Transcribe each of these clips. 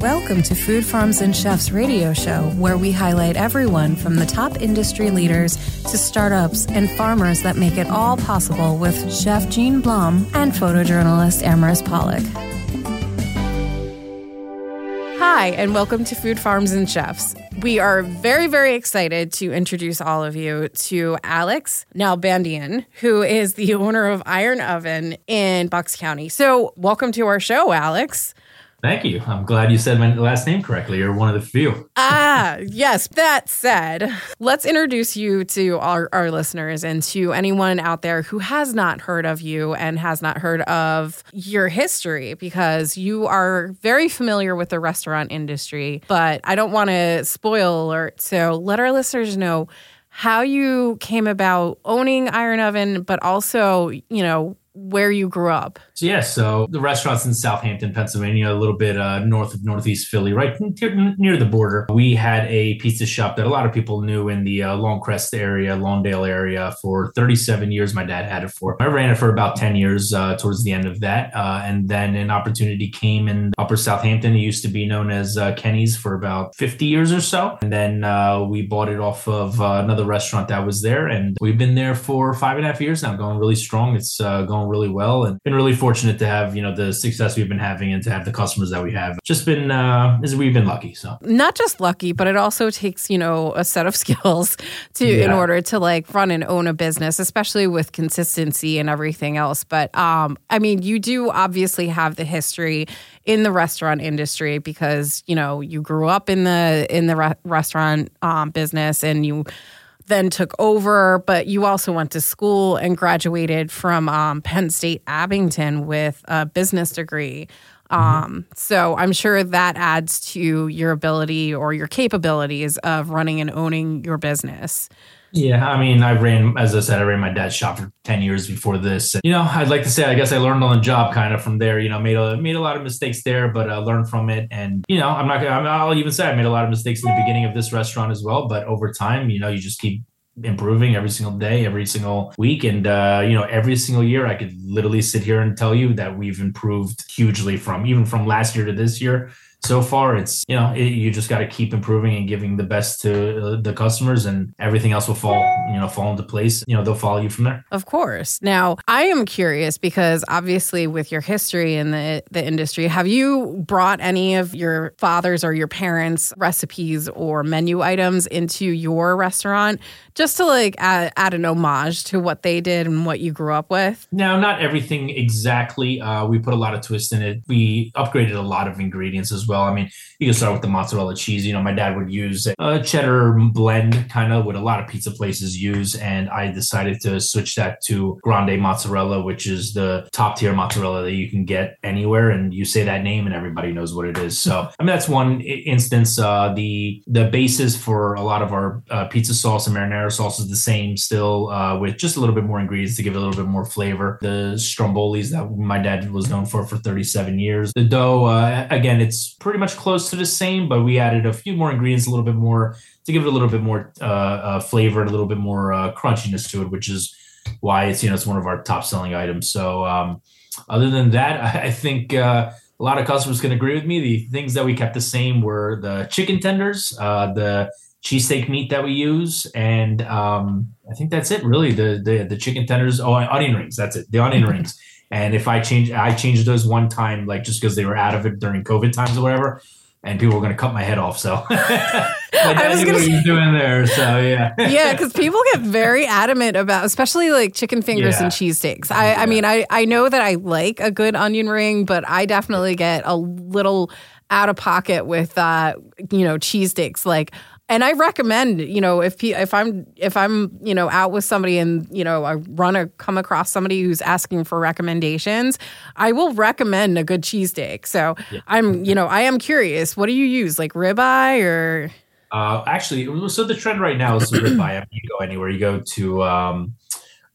Welcome to Food Farms and Chefs radio show, where we highlight everyone from the top industry leaders to startups and farmers that make it all possible with Chef Jean Blum and photojournalist Amaris Pollock. Hi, and welcome to Food Farms and Chefs. We are very, very excited to introduce all of you to Alex Nalbandian, who is the owner of Iron Oven in Bucks County. So, welcome to our show, Alex. Thank you. I'm glad you said my last name correctly. You're one of the few. ah, yes. That said, let's introduce you to our, our listeners and to anyone out there who has not heard of you and has not heard of your history because you are very familiar with the restaurant industry. But I don't want to spoil alert. So let our listeners know how you came about owning Iron Oven, but also, you know, where you grew up. So yeah, so the restaurant's in Southampton, Pennsylvania, a little bit uh, north of Northeast Philly, right near the border. We had a pizza shop that a lot of people knew in the uh, Lawncrest area, Lawndale area, for 37 years. My dad had it for. I ran it for about 10 years. Uh, towards the end of that, uh, and then an opportunity came in Upper Southampton. It used to be known as uh, Kenny's for about 50 years or so, and then uh, we bought it off of another restaurant that was there, and we've been there for five and a half years now, going really strong. It's going really well, and been really fortunate to have you know the success we've been having and to have the customers that we have. Just been uh, is we've been lucky. So not just lucky, but it also takes you know a set of skills to yeah. in order to like run and own a business, especially with consistency and everything else. But um, I mean, you do obviously have the history in the restaurant industry because you know you grew up in the in the re- restaurant um, business and you then took over, but you also went to school and graduated from um, Penn State Abington with a business degree. Um, so I'm sure that adds to your ability or your capabilities of running and owning your business. Yeah, I mean, I ran, as I said, I ran my dad's shop for ten years before this. You know, I'd like to say, I guess I learned on the job kind of from there. You know, made a made a lot of mistakes there, but uh, learned from it. And you know, I'm not gonna. I'll even say I made a lot of mistakes in the beginning of this restaurant as well. But over time, you know, you just keep improving every single day, every single week. And, uh, you know, every single year, I could literally sit here and tell you that we've improved hugely from even from last year to this year so far it's you know it, you just got to keep improving and giving the best to uh, the customers and everything else will fall you know fall into place. You know they'll follow you from there. Of course. Now i am curious because obviously with your history in the the industry have you brought any of your father's or your parents recipes or menu items into your restaurant just to like add, add an homage to what they did and what you grew up with? No not everything exactly. Uh, we put a lot of twist in it. We upgraded a lot of ingredients as well. I mean, you can start with the mozzarella cheese. You know, my dad would use a cheddar blend, kind of what a lot of pizza places use, and I decided to switch that to grande mozzarella, which is the top tier mozzarella that you can get anywhere. And you say that name, and everybody knows what it is. So, I mean, that's one instance. Uh, the the basis for a lot of our uh, pizza sauce and marinara sauce is the same, still uh, with just a little bit more ingredients to give it a little bit more flavor. The strombolis that my dad was known for for 37 years. The dough, uh, again, it's pretty much close to the same, but we added a few more ingredients, a little bit more to give it a little bit more uh, uh, flavor and a little bit more uh, crunchiness to it, which is why it's you know it's one of our top selling items. So um, other than that, I, I think uh, a lot of customers can agree with me. The things that we kept the same were the chicken tenders, uh, the cheesesteak meat that we use, and um, I think that's it. Really, the the the chicken tenders. Oh, onion rings. That's it. The onion rings. And if I change, I changed those one time, like just because they were out of it during COVID times or whatever, and people were going to cut my head off. So I was going to doing there. So yeah, yeah, because people get very adamant about, especially like chicken fingers yeah. and cheesesteaks. I, yeah. I mean, I I know that I like a good onion ring, but I definitely get a little out of pocket with uh, you know cheesesteaks. Like and I recommend, you know, if if I'm if I'm you know out with somebody and you know I run or come across somebody who's asking for recommendations, I will recommend a good cheesesteak. So yeah. I'm you know I am curious. What do you use, like ribeye or? Uh, actually, so the trend right now is ribeye. I mean, you go anywhere, you go to. Um,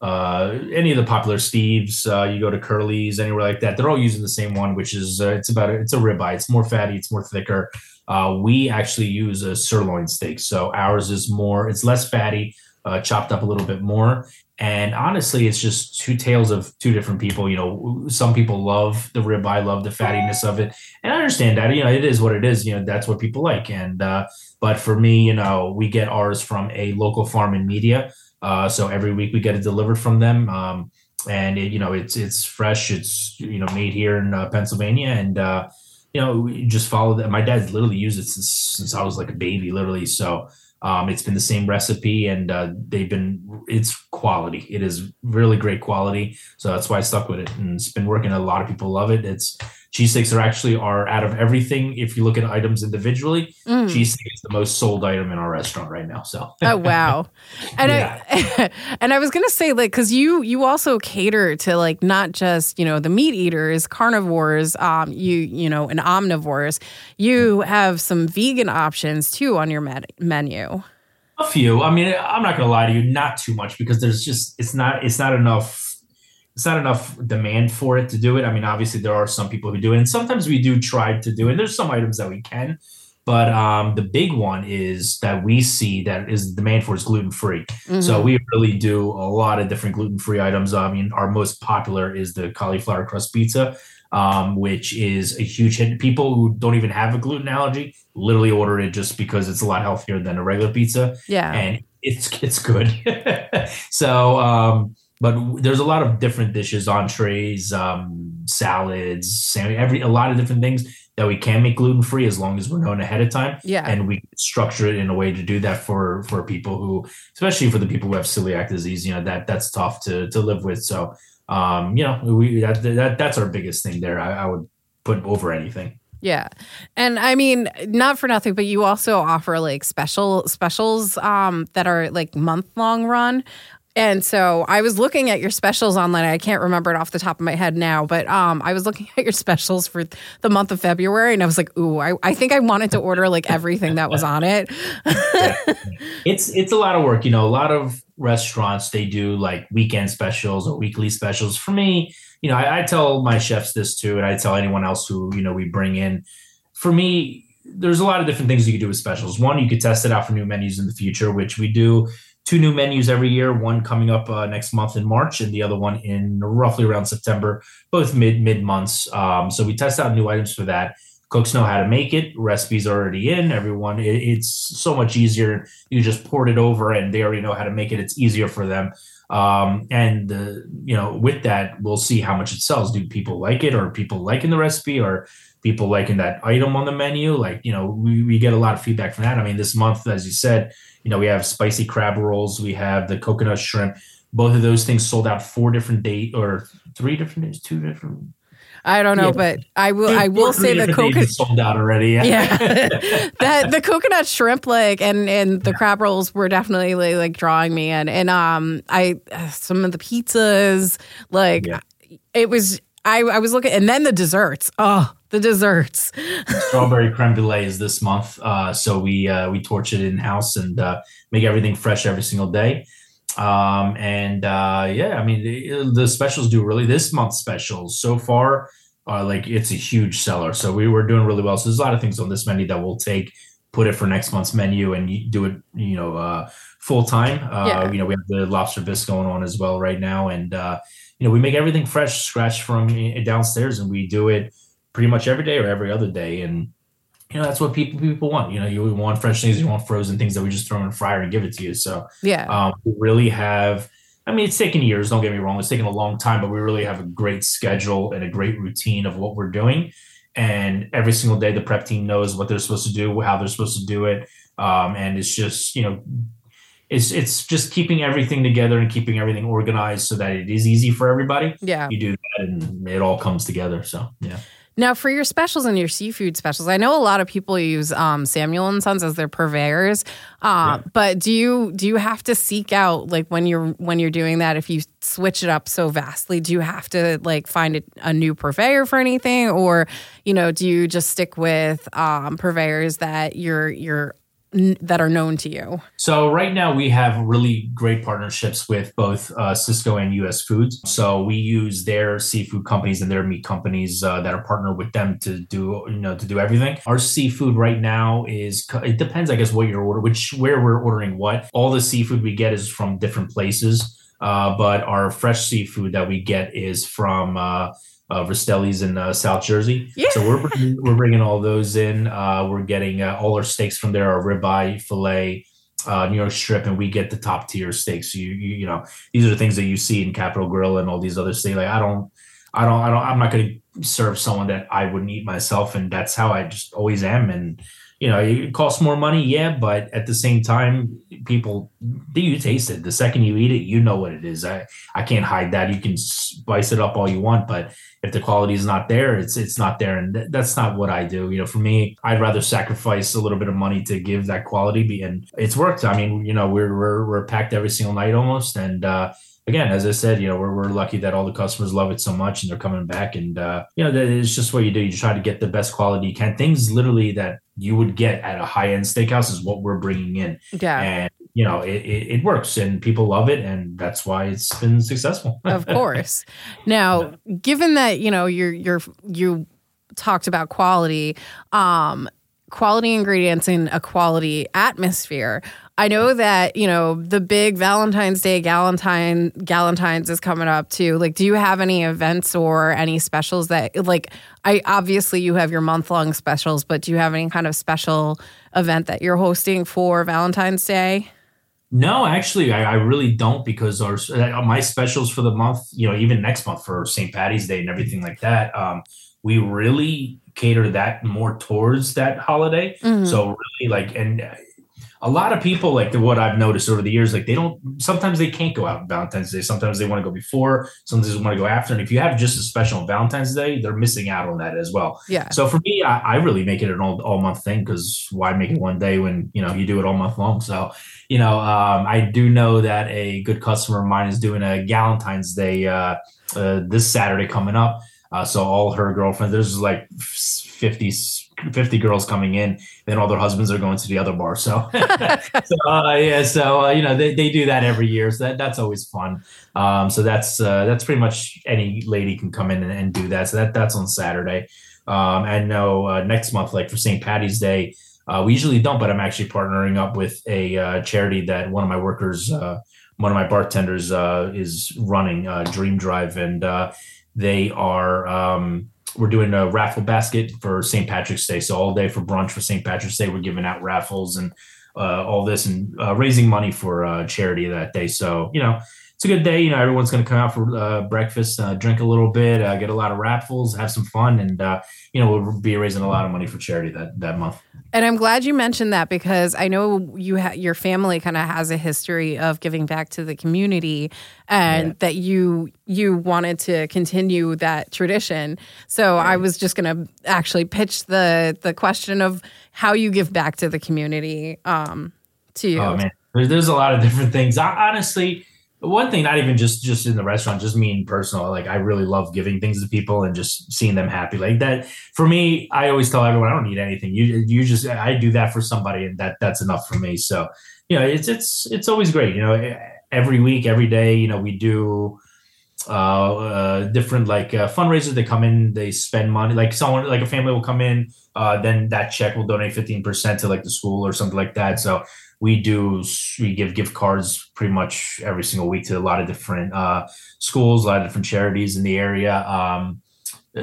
uh, any of the popular Steves, uh, you go to Curly's, anywhere like that. They're all using the same one, which is uh, it's about a, it's a ribeye. It's more fatty, it's more thicker. Uh, we actually use a sirloin steak, so ours is more, it's less fatty, uh, chopped up a little bit more. And honestly, it's just two tales of two different people. You know, some people love the ribeye, love the fattiness of it, and I understand that. You know, it is what it is. You know, that's what people like. And uh, but for me, you know, we get ours from a local farm in Media. Uh, so every week we get it delivered from them. Um, and it, you know it's it's fresh it's you know made here in uh, pennsylvania and uh, you know just follow that. My dad's literally used it since since i was like a baby literally. So um, it's been the same recipe and uh, they've been it's quality. It is really great quality. So that's why i stuck with it and it's been working. A lot of people love it. It's cheese sticks are actually are out of everything if you look at items individually mm. cheese steak is the most sold item in our restaurant right now so. Oh wow. And yeah. i and i was gonna say like because you you also cater to like not just you know the meat eaters carnivores um you you know and omnivores. You have some vegan options too on your med- menu. A few. I mean i'm not gonna lie to you not too much because there's just it's not it's not enough it's not enough demand for it to do it. I mean, obviously there are some people who do it, and sometimes we do try to do it. There's some items that we can, but um, the big one is that we see that is the demand for is gluten free. Mm-hmm. So we really do a lot of different gluten free items. I mean, our most popular is the cauliflower crust pizza, um, which is a huge hit. People who don't even have a gluten allergy literally order it just because it's a lot healthier than a regular pizza. Yeah, and it's it's good. so. Um, but there's a lot of different dishes, entrees, um, salads, sandwich, every a lot of different things that we can make gluten free as long as we're known ahead of time. Yeah, and we structure it in a way to do that for for people who, especially for the people who have celiac disease, you know that that's tough to to live with. So, um, you know, we that, that that's our biggest thing there. I, I would put over anything. Yeah. And I mean, not for nothing, but you also offer like special specials um that are like month long run. And so I was looking at your specials online. I can't remember it off the top of my head now, but um, I was looking at your specials for the month of February, and I was like, "Ooh, I, I think I wanted to order like everything that was on it." it's it's a lot of work, you know. A lot of restaurants they do like weekend specials or weekly specials. For me, you know, I, I tell my chefs this too, and I tell anyone else who you know we bring in. For me, there's a lot of different things you could do with specials. One, you could test it out for new menus in the future, which we do two new menus every year. One coming up uh, next month in March, and the other one in roughly around September. Both mid mid months. Um, so we test out new items for that. Cooks know how to make it. Recipes already in. Everyone, it, it's so much easier. You just port it over, and they already know how to make it. It's easier for them. Um, and uh, you know, with that, we'll see how much it sells. Do people like it, or people liking the recipe, or people liking that item on the menu? Like, you know, we, we get a lot of feedback from that. I mean, this month, as you said, you know, we have spicy crab rolls, we have the coconut shrimp. Both of those things sold out four different days or three different days, two different. I don't know, yeah. but I will. I will say the coconut sold out already. Yeah, yeah. that the coconut shrimp like and and the yeah. crab rolls were definitely like, like, drawing me in, and um, I some of the pizzas like it was. I I was looking, and then the desserts. Oh, the desserts. Strawberry creme brulee is this month, uh, so we uh, we torch it in house and uh, make everything fresh every single day. Um, and uh, yeah, I mean the, the, specials do really this month's specials so far. Like it's a huge seller, so we were doing really well. So there's a lot of things on this menu that we'll take, put it for next month's menu, and do it, you know, uh, full time. Uh, yeah. You know, we have the lobster bisque going on as well right now, and uh, you know, we make everything fresh, scratch from eh, downstairs, and we do it pretty much every day or every other day. And you know that's what people people want. You know, you want fresh things, you want frozen things that we just throw in a fryer and give it to you. So yeah, um, we really have. I mean, it's taken years. Don't get me wrong; it's taken a long time, but we really have a great schedule and a great routine of what we're doing. And every single day, the prep team knows what they're supposed to do, how they're supposed to do it, um, and it's just you know it's it's just keeping everything together and keeping everything organized so that it is easy for everybody. Yeah, you do that, and it all comes together. So yeah. Now, for your specials and your seafood specials, I know a lot of people use um, Samuel and Sons as their purveyors. Uh, yeah. But do you do you have to seek out like when you're when you're doing that? If you switch it up so vastly, do you have to like find a, a new purveyor for anything, or you know, do you just stick with um, purveyors that you're you're that are known to you? So right now we have really great partnerships with both uh, Sysco and US Foods. So we use their seafood companies and their meat companies uh, that are partnered with them to do you know to do everything. Our seafood right now is it depends I guess what you're ordering, which where we're ordering what. All the seafood we get is from different places. Uh, but our fresh seafood that we get is from uh, Rastelli's in uh, South Jersey. Yeah. So we're bringing, we're bringing all those in. Uh, we're getting uh, all our steaks from there, our ribeye, fillet, uh, New York strip, and we get the top tier steaks. You, you you know these are the things that you see in Capital Grille and all these other steaks. Like I don't I don't I don't I'm not going to serve someone that I wouldn't eat myself, and that's how I just always am. And you know, it costs more money, yeah, but at the same time, people do you taste it. The second you eat it, you know what it is. I I can't hide that. You can spice it up all you want, but if the quality is not there, it's it's not there, and th- that's not what I do. You know, for me, I'd rather sacrifice a little bit of money to give that quality, be, and it's worked. I mean, you know, we're we're, we're packed every single night almost, and uh, again, as I said, you know, we're, we're lucky that all the customers love it so much and they're coming back. And, uh, you know, that is just what you do. You try to get the best quality you can. Things literally that you would get at a high end steakhouse is what we're bringing in. Yeah. And, you know, it, it, it, works and people love it. And that's why it's been successful. of course. Now, given that, you know, you're, you're, you talked about quality, um, quality ingredients in a quality atmosphere. I know that, you know, the big Valentine's Day Galentine Galentine's is coming up too. Like, do you have any events or any specials that like I obviously you have your month long specials, but do you have any kind of special event that you're hosting for Valentine's Day? No, actually, I, I, really don't because our uh, my specials for the month, you know, even next month for St. Patty's Day and everything like that, um, we really cater that more towards that holiday. Mm-hmm. So really, like, and a lot of people like what I've noticed over the years, like they don't sometimes they can't go out on Valentine's Day. Sometimes they want to go before, sometimes they want to go after. And if you have just a special Valentine's Day, they're missing out on that as well. Yeah. So for me, I, I really make it an all, all month thing because why make it one day when you know you do it all month long? So you know, um, I do know that a good customer of mine is doing a Valentine's Day uh, uh, this Saturday coming up. Uh, so all her girlfriends, there's like 50 50 girls coming in, then all their husbands are going to the other bar. So, so uh, yeah, so uh, you know they, they do that every year. So that, that's always fun. Um, so that's uh, that's pretty much any lady can come in and, and do that. So that that's on Saturday. Um, and no, uh, next month, like for St. Patty's Day, uh, we usually don't, but I'm actually partnering up with a uh, charity that one of my workers, one of my bartenders, is running, Dream Drive, and they are. Um, we're doing a raffle basket for St. Patrick's Day. So all day for brunch for St. Patrick's Day, we're giving out raffles and uh, all this and uh, raising money for uh, charity that day. So you know, it's a good day. You know, everyone's going to come out for uh, breakfast, uh, drink a little bit, uh, get a lot of raffles, have some fun, and you know, we'll be raising a lot of money for charity that that month. And I'm glad you mentioned that because I know you ha- your family kind of has a history of giving back to the community, and yeah. that you you wanted to continue that tradition. So right. I was just going to actually pitch the the question of how you give back to the community um, to you. Oh man, there's, there's a lot of different things. I, honestly one thing not even just just in the restaurant just mean personal like i really love giving things to people and just seeing them happy. Like that for me i always tell everyone i don't need anything. You you just i do that for somebody and that that's enough for me. So you know it's it's it's always great you know every week every day you know we do uh, uh different like uh, fundraisers. They come in they spend money like someone like a family will come in uh then that check will donate 15% to like the school or something like that. So we do we give gift cards pretty much every single week to a lot of different uh, schools, a lot of different charities in the area. Um,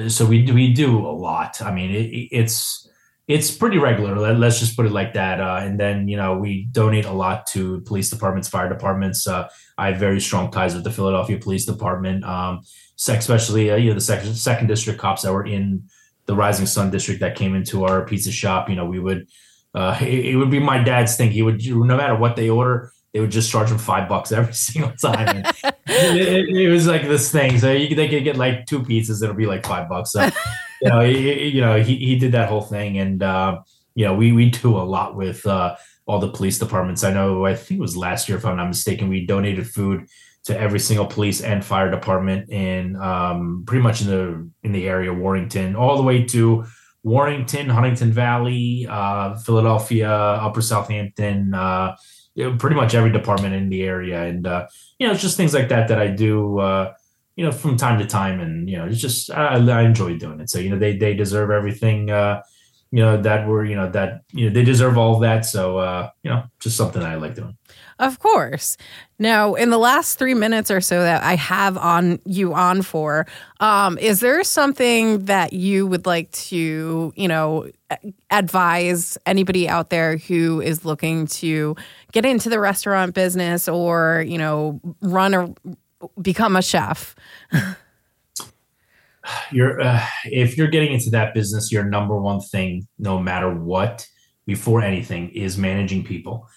so we do, we do a lot. I mean, it, it's it's pretty regular. Let, us just put it like that. Uh, and then you know we donate a lot to police departments, fire departments. Uh, I have very strong ties with the Philadelphia Police Department, um, especially uh, you know the second second district cops that were in the Rising Sun district that came into our pizza shop. You know we would uh, it, it, would be my dad's thing. He would, no matter what they order, they would just charge him five bucks every single time. it, it, it, was like this thing. So you, they could get like two pizzas. It'll be like five bucks. So, you know, he, you know, he, he did that whole thing. And, uh, you know, we, we do a lot with, uh, all the police departments. I know, I think it was last year, if I'm not mistaken, we donated food to every single police and fire department in, um, pretty much in the, in the area, Warrington, all the way to, Warrington, Huntingdon Valley, uh, Philadelphia, Upper Southampton, uh, pretty much every department in the area. And, uh, you know, it's just things like that that I do, uh, you know, from time to time. And, you know, it's just, I, I enjoy doing it. So, you know, they, they deserve everything, uh, you know, that were, you know, that, you know, they deserve all of that. So, uh, you know, just something I like doing. Of course. Now, in the last three minutes or so that I have on you on for, um, is there something that you would like to, you know, advise anybody out there who is looking to get into the restaurant business or, you know, run or become a chef? you're uh, if you're getting into that business, your number one thing, no matter what, before anything, is managing people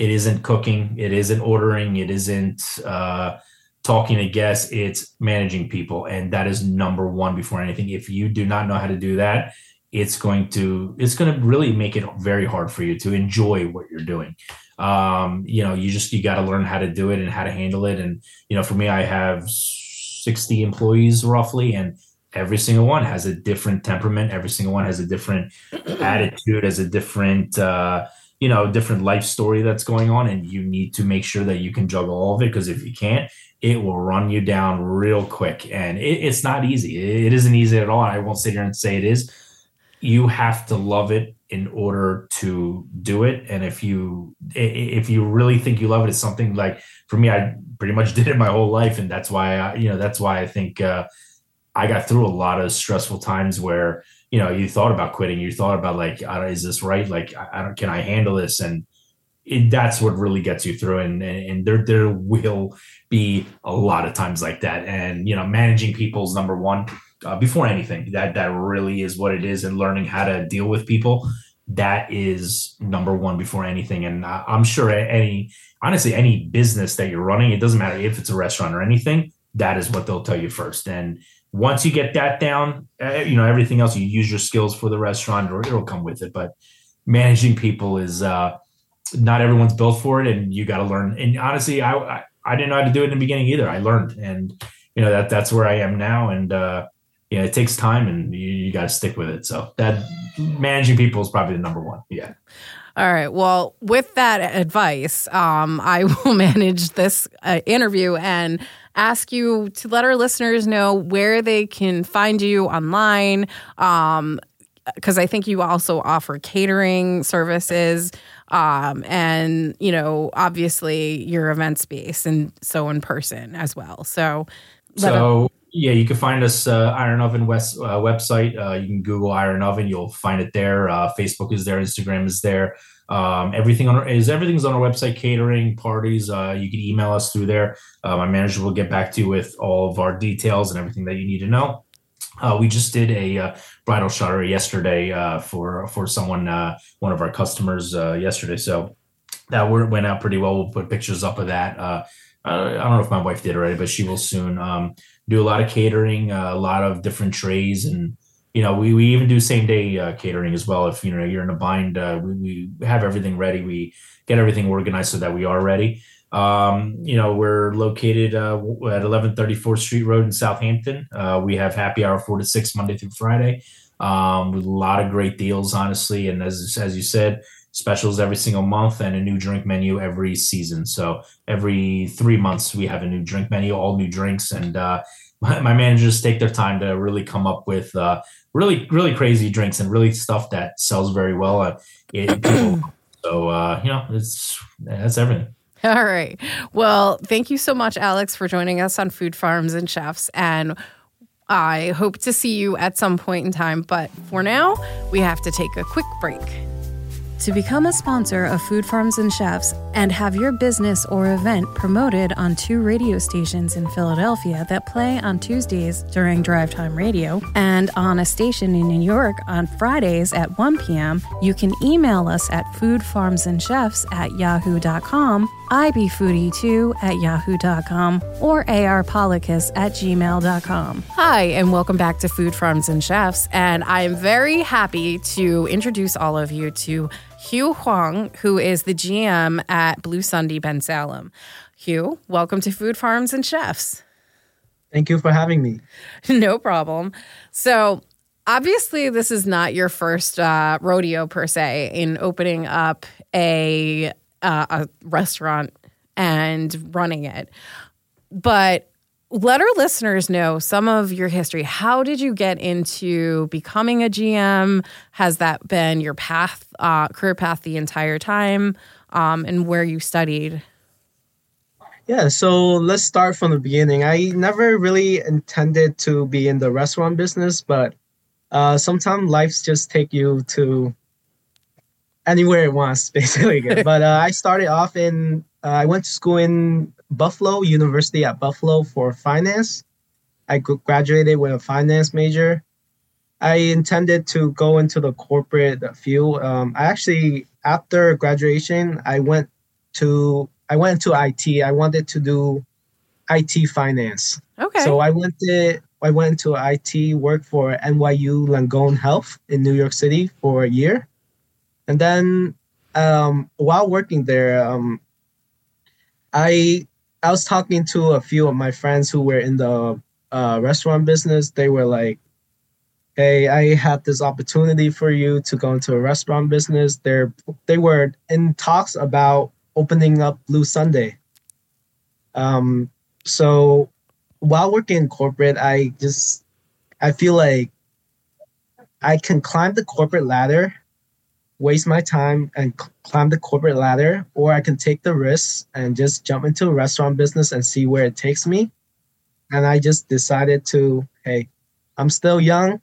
it isn't cooking, it isn't ordering, it isn't uh, talking to guests, it's managing people. And that is number one before anything. If you do not know how to do that, it's going to it's going to really make it very hard for you to enjoy what you're doing. Um, you know you just you got to learn how to do it and how to handle it. And you know for me i have 60 employees roughly and every single one has a different temperament. Every single one has a different attitude has a different uh, you know a different life story that's going on and you need to make sure that you can juggle all of it because if you can't it will run you down real quick. And it, it's not easy. It isn't easy at all. I won't sit here and say it is. You have to love it in order to do it. And if you if you really think you love it it's something like for me i pretty much did it my whole life. And that's why I, you know that's why i think uh, i got through a lot of stressful times where you know you thought about quitting you thought about like is this right? Like i don't can i handle this? And it, that's what really gets you through. And, and, and there there will be a lot of times like that. And you know managing people's number one uh, before anything that that really is what it is. And learning how to deal with people that is number one before anything. And I, i'm sure any honestly any business that you're running it doesn't matter if it's a restaurant or anything that is what they'll tell you first. And once you get that down, uh, you know everything else. You use your skills for the restaurant, or it'll come with it. But managing people is uh, not everyone's built for it, and you got to learn. And honestly, I, I, I didn't know how to do it in the beginning either. I learned, and you know that that's where I am now. And uh, yeah, it takes time, and you, you got to stick with it. So that managing people is probably the number one. Yeah. All right. Well, with that advice, um, I will manage this uh, interview and ask you to let our listeners know where they can find you online. Um, because I think you also offer catering services, um, and you know, obviously your event space, and so in person as well. So, so yeah, you can find us uh, Iron Oven West uh, website. Uh, you can Google Iron Oven, you'll find it there. Uh, Facebook is there, Instagram is there. Um, everything on our, is everything's on our website. Catering, parties. Uh, you can email us through there. Uh, my manager will get back to you with all of our details and everything that you need to know. We just did a bridal shower yesterday for for someone, one of our customers yesterday. So that went out pretty well. We'll put pictures up of that. I don't know if my wife did already, but she will soon. Um, do a lot of catering, a lot of different trays and you know, we, we even do same day uh, catering as well. If you know you're in a bind, uh, we, we have everything ready. We get everything organized so that we are ready. Um, you know, we're located uh, at 1134 Street Road in Southampton. Uh, we have happy hour four to six Monday through Friday. Um, with a lot of great deals, honestly, and as as you said, specials every single month and a new drink menu every season. So every three months we have a new drink menu, all new drinks, and uh, my, my managers take their time to really come up with uh, really really crazy drinks and really stuff that sells very well. Uh, it, so uh, you know, it's that's everything. All right. Well, thank you so much, Alex, for joining us on Food Farms and Chefs. And I hope to see you at some point in time. But for now, we have to take a quick break. To become a sponsor of Food Farms and Chefs and have your business or event promoted on two radio stations in Philadelphia that play on Tuesdays during drive time radio and on a station in New York on Fridays at 1 p.m., you can email us at foodfarmsandchefs at yahoo.com, ibfoodie2 at yahoo.com, or arpolicus at gmail.com. Hi, and welcome back to Food Farms and Chefs. And I am very happy to introduce all of you to Hugh Huang, who is the GM at Blue Sunday Bensalem. Hugh, welcome to Food Farms and Chefs. Thank you for having me. no problem. So, obviously this is not your first uh, rodeo per se in opening up a uh, a restaurant and running it, but let our listeners know some of your history. How did you get into becoming a GM? Has that been your path, uh, career path, the entire time, um, and where you studied? Yeah, so let's start from the beginning. I never really intended to be in the restaurant business, but uh, sometimes life just take you to anywhere it wants, basically. but uh, I started off in, uh, I went to school in Buffalo University at Buffalo for finance. I graduated with a finance major. I intended to go into the corporate field. Um, I actually, after graduation, I went to I went to IT. I wanted to do IT finance. Okay. So I went to I went to IT, work for NYU Langone Health in New York City for a year, and then um, while working there, um, I I was talking to a few of my friends who were in the uh, restaurant business. They were like, "Hey, I had this opportunity for you to go into a restaurant business." They're they were in talks about opening up Blue Sunday. Um, so while working in corporate, I just I feel like I can climb the corporate ladder waste my time and climb the corporate ladder, or I can take the risks and just jump into a restaurant business and see where it takes me. And I just decided to, hey, I'm still young.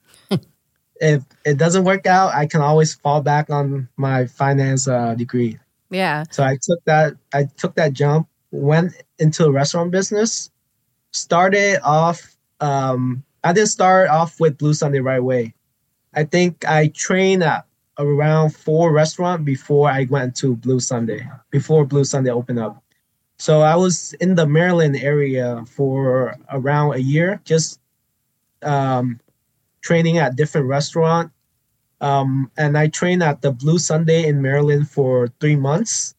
if it doesn't work out, I can always fall back on my finance uh, degree. Yeah. So I took that. I took that jump. Went into a restaurant business. Started off. Um, I didn't start off with Blue Sunday right away. I think I trained at around four restaurant before I went to Blue Sunday, before Blue Sunday opened up. So I was in the Maryland area for around a year, just um, training at different restaurant. Um, and I trained at the Blue Sunday in Maryland for three months.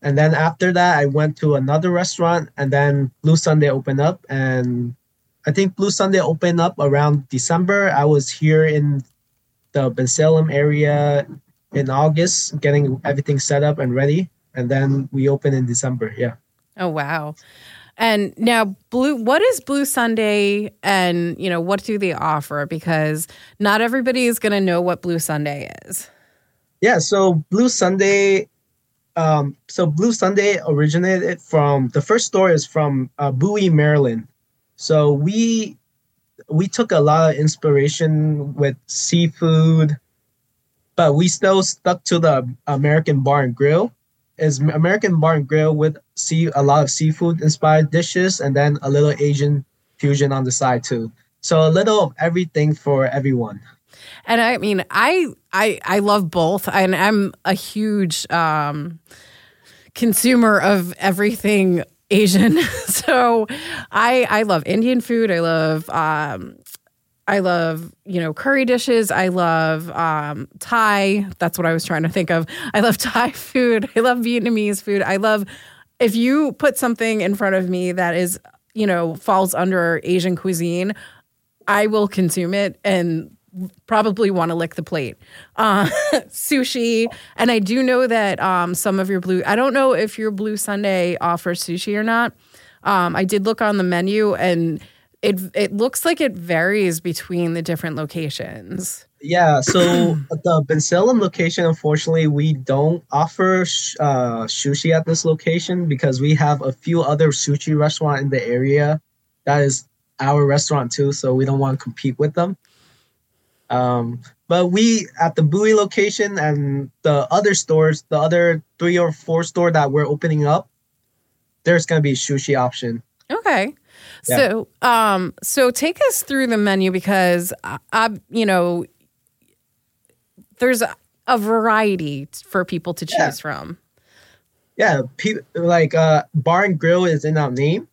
And then after that, I went to another restaurant, and then Blue Sunday opened up. And I think Blue Sunday opened up around December. I was here in the Bensalem area in August, getting everything set up and ready, and then we open in December. Yeah. Oh wow. And now blue what is Blue Sunday and you know what do they offer because not everybody is going to know what Blue Sunday is. Yeah, so Blue Sunday um, so Blue Sunday originated from the first store is from uh, Bowie, Maryland. So we we took a lot of inspiration with seafood, but we still stuck to the American Bar and Grill. Is American Bar and Grill with see a lot of seafood inspired dishes and then a little Asian fusion on the side too. So a little of everything for everyone. And I mean, I I I love both, and I'm a huge um, consumer of everything Asian. so I I love Indian food. I love um I love, you know, curry dishes. I love um, Thai. That's what I was trying to think of. I love Thai food. I love Vietnamese food. I love if you put something in front of me that is, you know, falls under Asian cuisine, I will consume it and probably want to lick the plate. Uh, sushi, and I do know that um, some of your blue. I don't know if your Blue Sunday offers sushi or not. Um, I did look on the menu, and it it looks like it varies between the different locations. Yeah, so the Bensalem location, unfortunately, we don't offer sh- uh, sushi at this location because we have a few other sushi restaurant in the area that is our restaurant too. So we don't want to compete with them. Um, but we at the Bowie location and the other stores, the other three or four store that we're opening up, there's gonna be sushi option. Okay. Yeah. So, um, so take us through the menu because I, I you know, there's a, a, variety for people to choose yeah. from. Yeah, pe- like uh, bar and grill is in our name.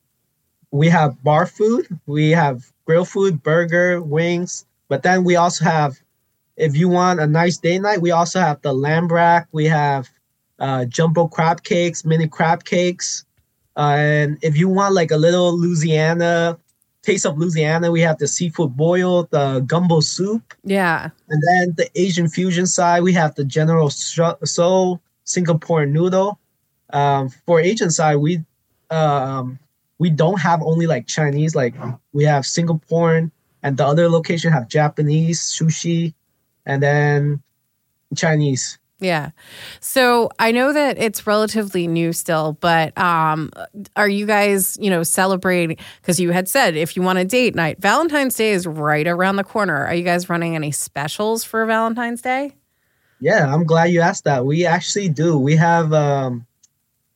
We have bar food, we have grill food, burger, wings, but then we also have, if you want a nice day night, we also have the lamb rack. We have uh, jumbo crab cakes, mini crab cakes. Uh, and if you want like a little Louisiana Taste of Louisiana, we have the seafood boil, the gumbo soup, Yeah. and then the Asian fusion side, we have the General Tso Singapore noodle. Um, for Asian side, we um, we don't have only like Chinese, like we have Singaporean, and the other location have Japanese sushi, and then Chinese. Yeah. So I know that it's relatively new still, but um, are you guys, you know, celebrating? Because you had said if you want a date night, Valentine's Day is right around the corner. Are you guys running any specials for Valentine's Day? Yeah, I'm glad you asked that. We actually do. We have um,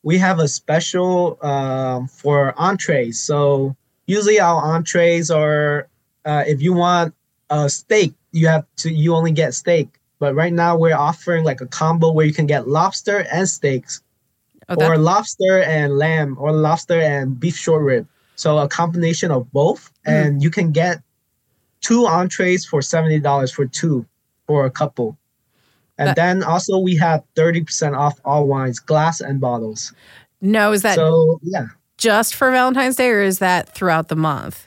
we have a special um, for entrees. So usually our entrees are uh, if you want a steak, you have to you only get steak. But right now we're offering like a combo where you can get lobster and steaks, Oh, or lobster and lamb, or lobster and beef short rib. So a combination of both, Mm. and you can get two entrees for seventy dollars for two for a couple. And That- then also we have thirty percent off all wines, glass and bottles. no, is that so yeah, just for Valentine's Day or is that throughout the month?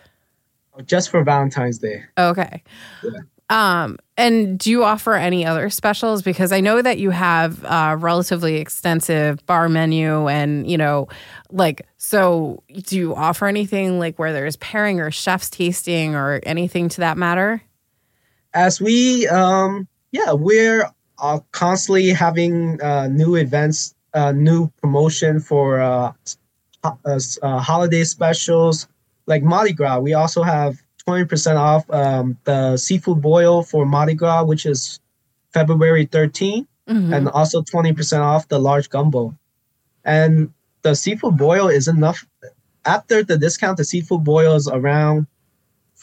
Just for Valentine's Day. Okay. Yeah. Um, and do you offer any other specials? Because I know that you have a relatively extensive bar menu and, you know, like, so do you offer anything like where there's pairing or chef's tasting or anything to that matter? as we um yeah we're uh, constantly having uh, new events uh, new promotion for uh, ho- uh, uh, holiday specials like mardi gras we also have 20% off um, the seafood boil for mardi gras which is february 13 Mhm. and also 20% off the large gumbo and the seafood boil is enough after the discount the seafood boil is around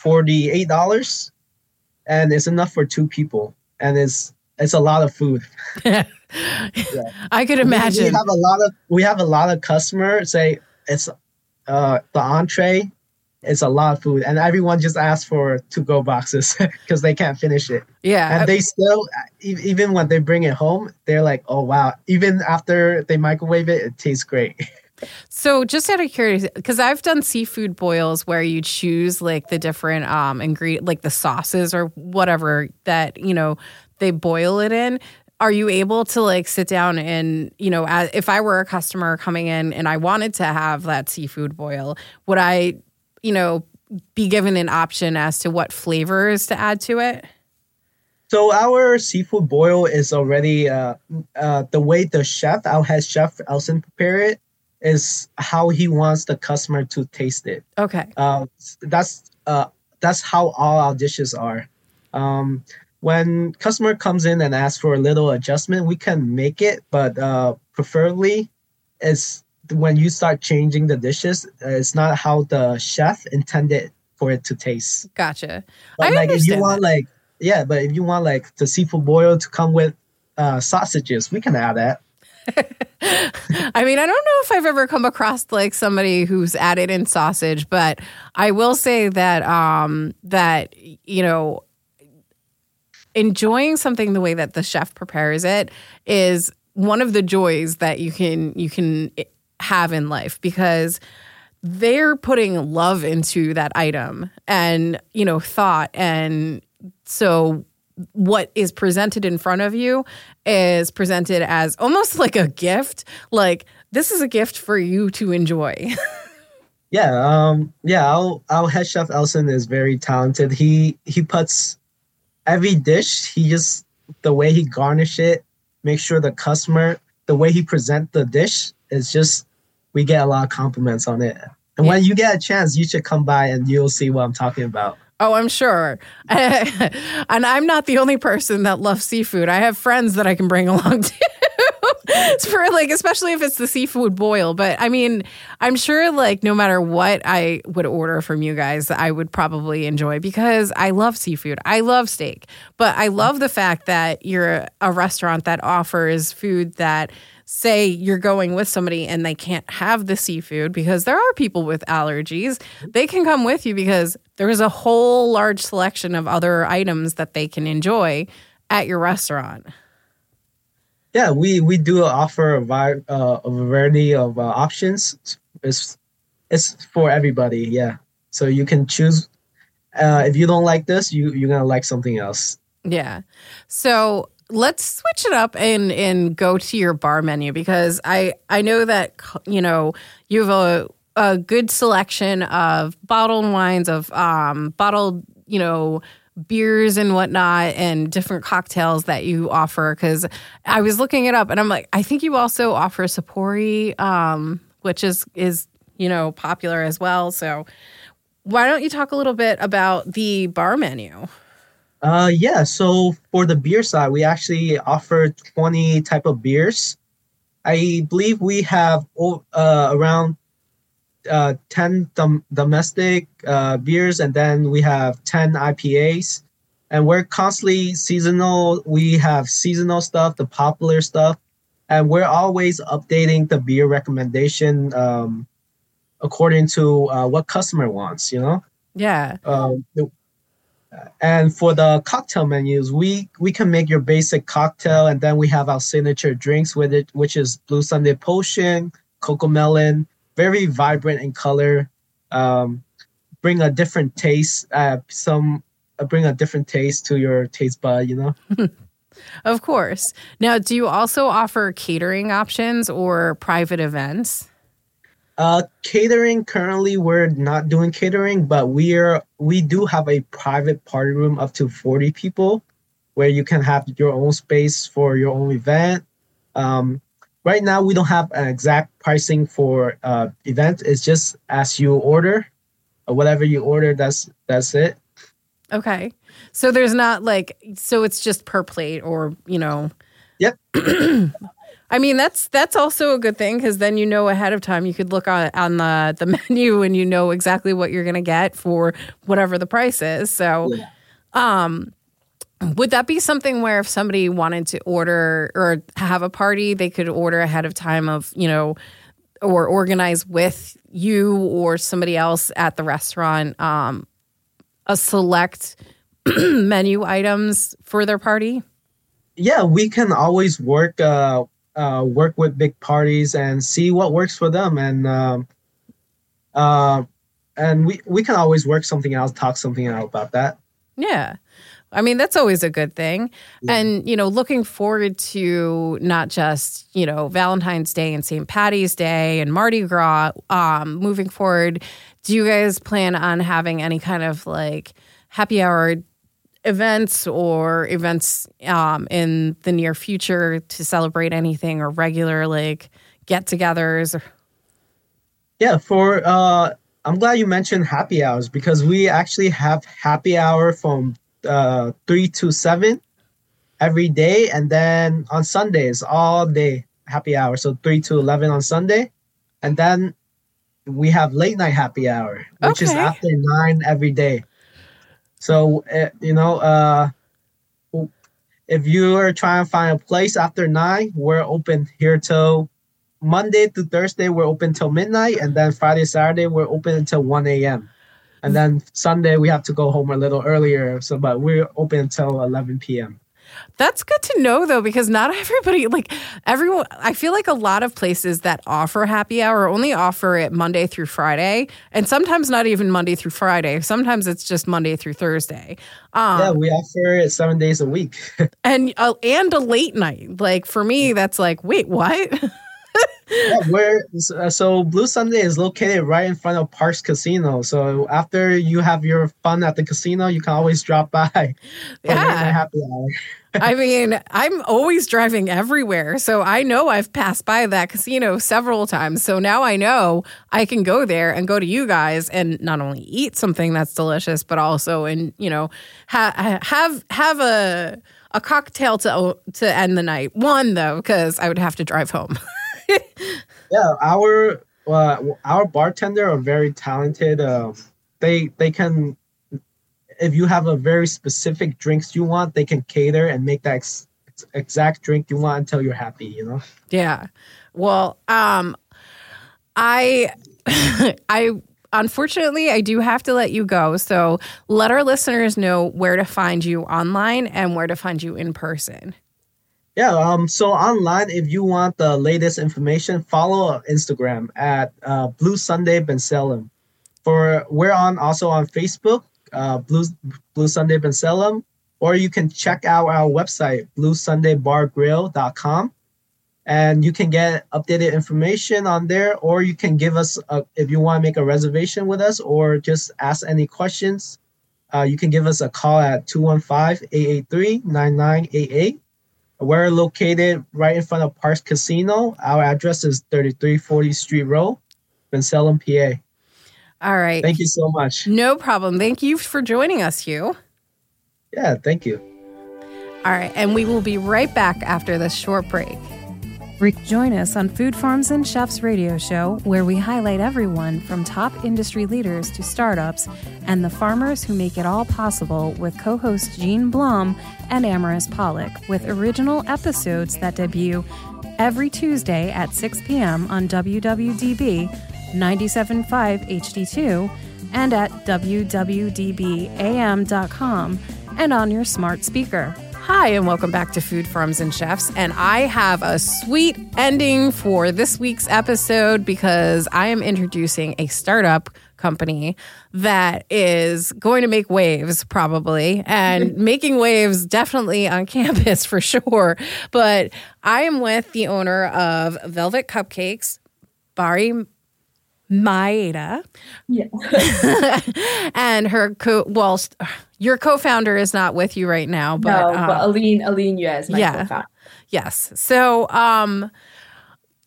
$48 and it's enough for two people and it's it's a lot of food yeah. I could We- imagine. we have a lot of we have a lot of customers say it's uh the entree it's a lot of food and everyone just asks for to go boxes because they can't finish it yeah. and they still even when they bring it home they're like oh wow even after they microwave it it tastes great So, just out of curiosity, because I've done seafood boils where you choose like the different um ingredient, like the sauces or whatever that you know they boil it in. Are you able to like sit down and you know, as, if I were a customer coming in and I wanted to have that seafood boil, would I, you know, be given an option as to what flavors to add to it? So our seafood boil is already uh, uh, the way the chef, our head chef Elson prepare it, is how he wants the customer to taste it. Okay. Uh, that's uh, that's how all our dishes are. Um, when customer comes in and asks for a little adjustment, we can make it, but uh, preferably, is when you start changing the dishes, uh, it's not how the chef intended for it to taste. Gotcha. But I like if you want like yeah, but if you want like the seafood boil to come with uh sausages, we can add that. I mean, I don't know if I've ever come across like somebody who's added in sausage, but I will say that um that you know enjoying something the way that the chef prepares it is one of the joys that you can you can have in life because they're putting love into that item and you know thought. And so what is presented in front of you is presented as almost like a gift. Like this is a gift for you to enjoy. Yeah, um yeah, our our head chef Elson is very talented. He he puts every dish, he just the way he garnish it, make sure the customer the way he present the dish is just we get a lot of compliments on it. And when you get a chance, you should come by and you'll see what I'm talking about. Oh, I'm sure. and I'm not the only person that loves seafood. I have friends that I can bring along too. for like especially if it's the seafood boil, but I mean, I'm sure like no matter what I would order from you guys, I would probably enjoy because I love seafood. I love steak. But I love the fact that you're a restaurant that offers food that say you're going with somebody and they can't have the seafood because there are people with allergies, they can come with you because there's a whole large selection of other items that they can enjoy at your restaurant. Yeah, we we do offer a, vi- uh, a variety of uh, options. It's it's for everybody. Yeah. So you can choose. Uh, if you don't like this, you you're gonna like something else. Yeah. So let's switch it up and and go to your bar menu because I I know that you know you have a a good selection of bottled wines of um bottled you know beers and whatnot and different cocktails that you offer because I was looking it up and I'm like I think you also offer Sapporo um which is is you know popular as well so why don't you talk a little bit about the bar menu? Uh, yeah. So for the beer side, we actually offer 20 type of beers. I believe we have uh, around uh, 10 dom- domestic uh, beers, and then we have 10 IPAs. And we're constantly seasonal. We have seasonal stuff, the popular stuff, and we're always updating the beer recommendation um, according to uh, what customer wants. You know. Yeah. Um, and for the cocktail menus, we we can make your basic cocktail, and then we have our signature drinks with it, which is Blue Sunday Potion, cocoa melon very vibrant in color. Um, bring a different taste. Uh, some uh, bring a different taste to your taste bud. You know. of course. Now, do you also offer catering options or private events? Uh, catering currently we're not doing catering, but we are we do have a private party room up to forty people, where you can have your own space for your own event. Um, right now we don't have an exact pricing for uh event. It's just as you order, uh, whatever you order, that's that's it. Okay, so there's not like so it's just per plate or you know. Yep. I mean, that's that's also a good thing because then you know ahead of time. You could look on, on the the menu and you know exactly what you're going to get for whatever the price is. So, yeah. um, would that be something where if somebody wanted to order or have a party, they could order ahead of time of you know, or organize with you or somebody else at the restaurant, um, a select menu items for their party? Yeah, we can always work. Uh, uh, work with big parties and see what works for them and um, uh, and we we can always work something out talk something out about that yeah I mean, that's always a good thing. And, you know, looking forward to not just, you know, Valentine's Day and St. Patty's Day and Mardi Gras um, moving forward. Do you guys plan on having any kind of like happy hour events or events um, in the near future to celebrate anything or regular like get-togethers? Yeah, for uh, I'm glad you mentioned happy hours because we actually have happy hour from uh, three to seven every day, and then on Sundays all day happy hour. So three to eleven on Sunday, and then we have late night happy hour, which okay. is after nine every day. So uh, you know, uh, if you are trying to find a place after nine, we're open here till Monday to Thursday. We're open till midnight, and then Friday, Saturday, we're open until one a.m. And then Sunday we have to go home a little earlier. So, but we're open until eleven p.m. That's good to know though, because not everybody, like everyone, I feel like a lot of places that offer happy hour only offer it Monday through Friday, and sometimes not even Monday through Friday. Sometimes it's just Monday through Thursday. Um, yeah, we offer it seven days a week, and uh, and a late night. Like for me, that's like, wait, what? yeah, where uh, so Blue Sunday is located right in front of Parx Casino. So after you have your fun at the casino, you can always drop by. Yeah, happy hour. I mean, I'm always driving everywhere, so I know I've passed by that casino several times. So now I know I can go there and go to you guys and not only eat something that's delicious, but also and you know ha- have have a a cocktail to to end the night. One though, because I would have to drive home. yeah, our uh, our bartender are very talented. Uh, they they can if you have a very specific drinks you want, they can cater and make that ex- exact drink you want until you're happy. You know. Yeah. Well, um, I I unfortunately, I do have to let you go. So let our listeners know where to find you online and where to find you in person. Yeah, um, so online, if you want the latest information, follow Instagram at uh, Blue Sunday Bensalem. for we're on also on Facebook, uh, Blue Blue Sunday Bensalem, or you can check out our website, bluesundaybargrill.com and you can get updated information on there or you can give us a, if you want to make a reservation with us or just ask any questions uh, you can give us a call at 215-883-9988 we're located right in front of Parx casino. Our address is 3340 street road bensalem pa all right. Thank you so much. No problem. Thank you for joining us hugh. Yeah thank you. All right and we will be right back after this short break Rick join us on Food Farms and Chefs radio show, where we highlight everyone from top industry leaders to startups and the farmers who make it all possible with co host Gene Blum and Amaris Pollock, with original episodes that debut every Tuesday at 6 p.m. on WWDB 97.5 HD2 and at WWDBAM.com and on your smart speaker. Hi, and welcome back to Food Farms and Chefs. And I have a sweet ending for this week's episode because I am introducing a startup company that is going to make waves probably and making waves definitely on campus for sure. But I am with the owner of Velvet Cupcakes, Beri Maeda. Yeah. and her co well your co-founder is not with you right now, but no, um, but Aline Aline Yuez, my yeah, co-founder. Yes. So um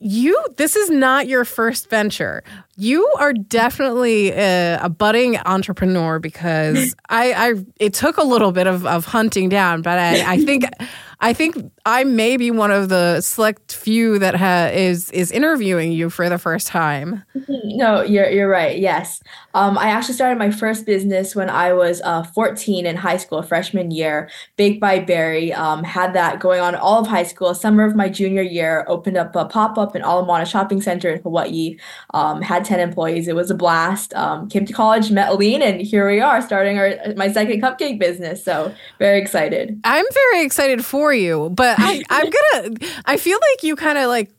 you this is not your first venture you are definitely a, a budding entrepreneur because I, I it took a little bit of, of hunting down but I, I think I think I may be one of the select few that ha- is is interviewing you for the first time. No, you're you're right. Yes, um, I actually started my first business when I was uh, 14 in high school, freshman year. Baked by Beri um, had that going on all of high school. Summer of my junior year, opened up a pop up in Ala Moana Shopping Center in Hawaii. Um, had 10 employees. It was a blast. Um, came to college, met Aline, and here we are starting our my second cupcake business. So very excited. I'm very excited for you, but I, I'm gonna. I feel like you kind of like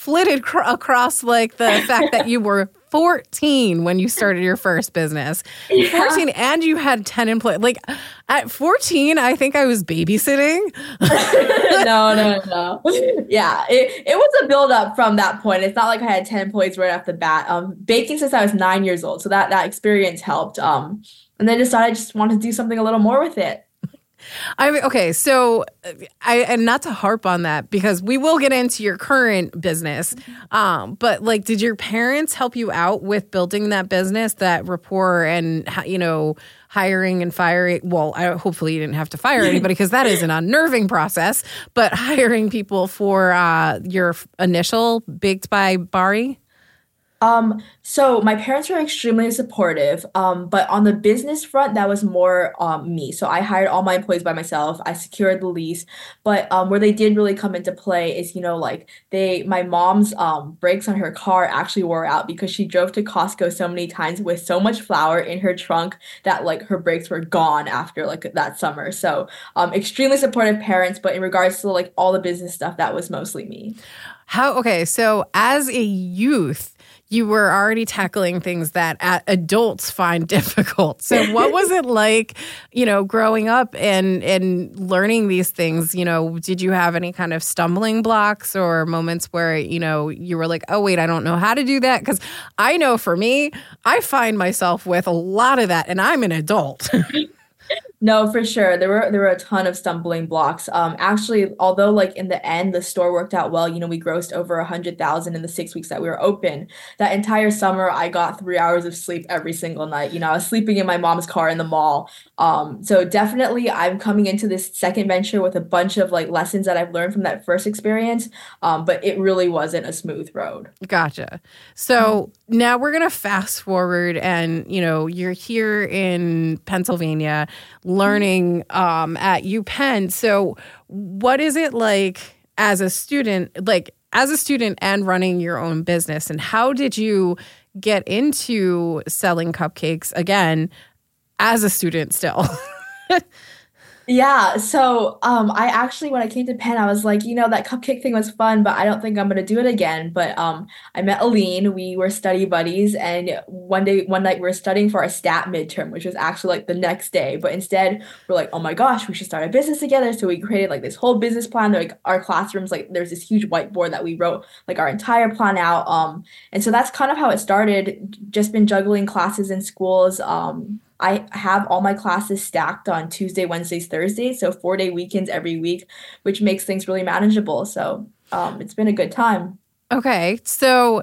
flitted cr- across like the fact that you were 14 when you started your first business. Yeah. 14 and you had 10 employees. Like at 14, I think I was babysitting. no, no, no. Yeah, it, it was a build up from that point. It's not like I had 10 employees right off the bat. Um, baking since I was nine years old. So that, that experience helped. Um, and then decided I just wanted to do something a little more with it. I mean, okay, so I and not to harp on that because we will get into your current business, um, but like, did your parents help you out with building that business, that rapport, and you know, hiring and firing? Well, I, hopefully you didn't have to fire anybody because that is an unnerving process. But hiring people for uh, your initial baked by Beri. Um, so my parents were extremely supportive. Um, but on the business front, that was more um me. So I hired all my employees by myself. I secured the lease. But um, where they did really come into play is, you know, like they my mom's um brakes on her car actually wore out because she drove to Costco so many times with so much flour in her trunk that like her brakes were gone after like that summer. So um extremely supportive parents, but in regards to like all the business stuff, that was mostly me. How okay, so as a youth, you were already tackling things that adults find difficult. So what was it like, you know, growing up and and learning these things, you know, did you have any kind of stumbling blocks or moments where, you know, you were like, "Oh wait, I don't know how to do that?" cuz I know for me, I find myself with a lot of that and I'm an adult. No, for sure. There were there were a ton of stumbling blocks. Um, actually, although like in the end the store worked out well, you know, we grossed over a hundred thousand in the six weeks that we were open. That entire summer, I got three hours of sleep every single night. You know, I was sleeping in my mom's car in the mall. Um, so definitely, I'm coming into this second venture with a bunch of like lessons that I've learned from that first experience. Um, but it really wasn't a smooth road. Gotcha. So now we're gonna fast forward, and you know, you're here in Pennsylvania learning um, at UPenn. So, what is it like as a student, like as a student and running your own business? And how did you get into selling cupcakes again as a student still? Yeah, so um I actually when I came to Penn, I was like, you know, that cupcake thing was fun, but I don't think I'm gonna do it again. But um I met Aline, we were study buddies, and one day one night we were studying for our stat midterm, which was actually like the next day. But instead we're like, oh my gosh, we should start a business together. So we created like this whole business plan. Like our classrooms, like there's this huge whiteboard that we wrote like our entire plan out. Um and so that's kind of how it started. Just been juggling classes in schools. Um I have all my classes stacked on Tuesday, Wednesdays, Thursdays, so four day weekends every week, which makes things really manageable. So um, it's been a good time. Okay, so.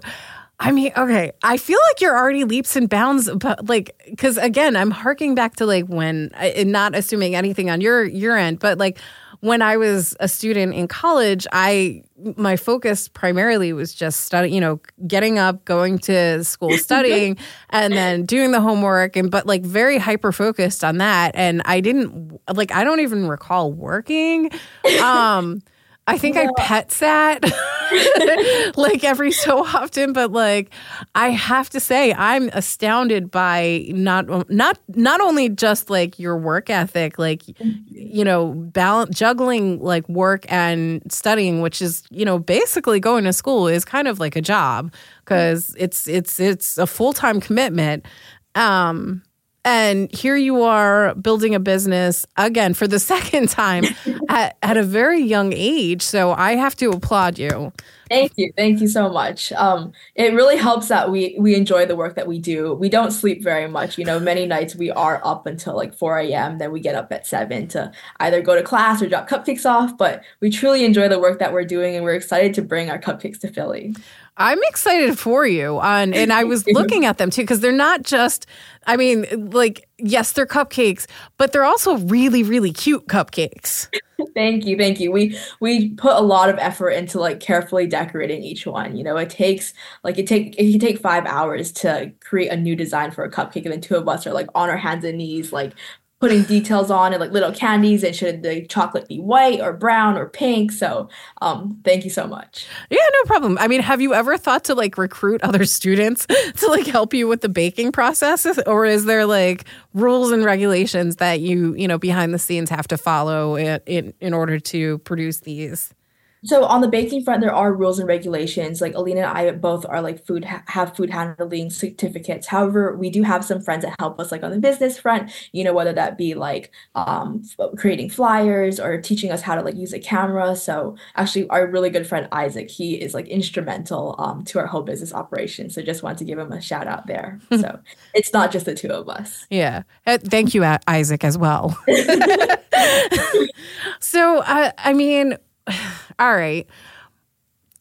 I mean, okay, I feel like you're already leaps and bounds, but like, because again, I'm harking back to like when, not assuming anything on your your end, but like when I was a student in college, I my focus primarily was just studying, you know, getting up, going to school, studying, and then doing the homework and but like very hyper focused on that. And I didn't like I don't even recall working. Um I think I pet sat like every so often, but like I have to say, I'm astounded by not not not only just like your work ethic, like you know, balance juggling like work and studying, which is you know basically going to school is kind of like a job because it's it's it's a full time commitment. Um, and here you are building a business again for the second time at, at a very young age. So I have to applaud you. Thank you. Thank you so much. Um, it really helps that we we enjoy the work that we do. We don't sleep very much. You know, many nights we are up until like 4 a.m. Then we get up at 7 to either go to class or drop cupcakes off. But we truly enjoy the work that we're doing and we're excited to bring our cupcakes to Philly. I'm excited for you. and and I was looking at them too because they're not just, I mean, like, yes, they're cupcakes, but they're also really, really cute cupcakes. thank you. Thank you. We we put a lot of effort into like carefully decorating each one. You know, it takes like it take it can take five hours to create a new design for a cupcake, and then two of us are like on our hands and knees, like putting details on it like little candies and should the chocolate be white or brown or pink. So um thank you so much. Yeah no problem. I mean have you ever thought to like recruit other students to like help you with the baking process? Or is there like rules and regulations that you you know behind the scenes have to follow in in, in order to produce these so on the baking front, there are rules and regulations. Like Alina and I both are like food have food handling certificates. However, we do have some friends that help us like on the business front. You know, whether that be like um, creating flyers or teaching us how to like use a camera. So actually, our really good friend Isaac, he is like instrumental um, to our whole business operation. So just want to give him a shout out there. so it's not just the two of us. Yeah, uh, thank you, Isaac, as well. so uh, I mean all right.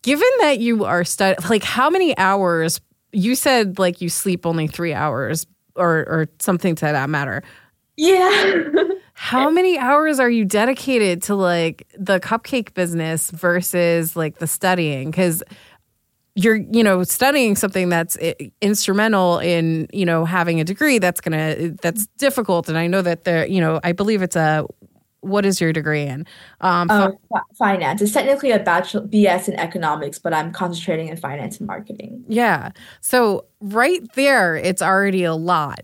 Given that you are studying, like how many hours? You said like you sleep only three hours or or something to that matter. Yeah. how many hours are you dedicated to like the cupcake business versus like the studying? Because you're you know studying something that's eh, instrumental in you know having a degree that's gonna that's difficult and i know that there you know i believe it's a what is your degree in? Um, um, finance. It's technically a bachelor BS in economics, but I'm concentrating in finance and marketing. Yeah. So right there, it's already a lot.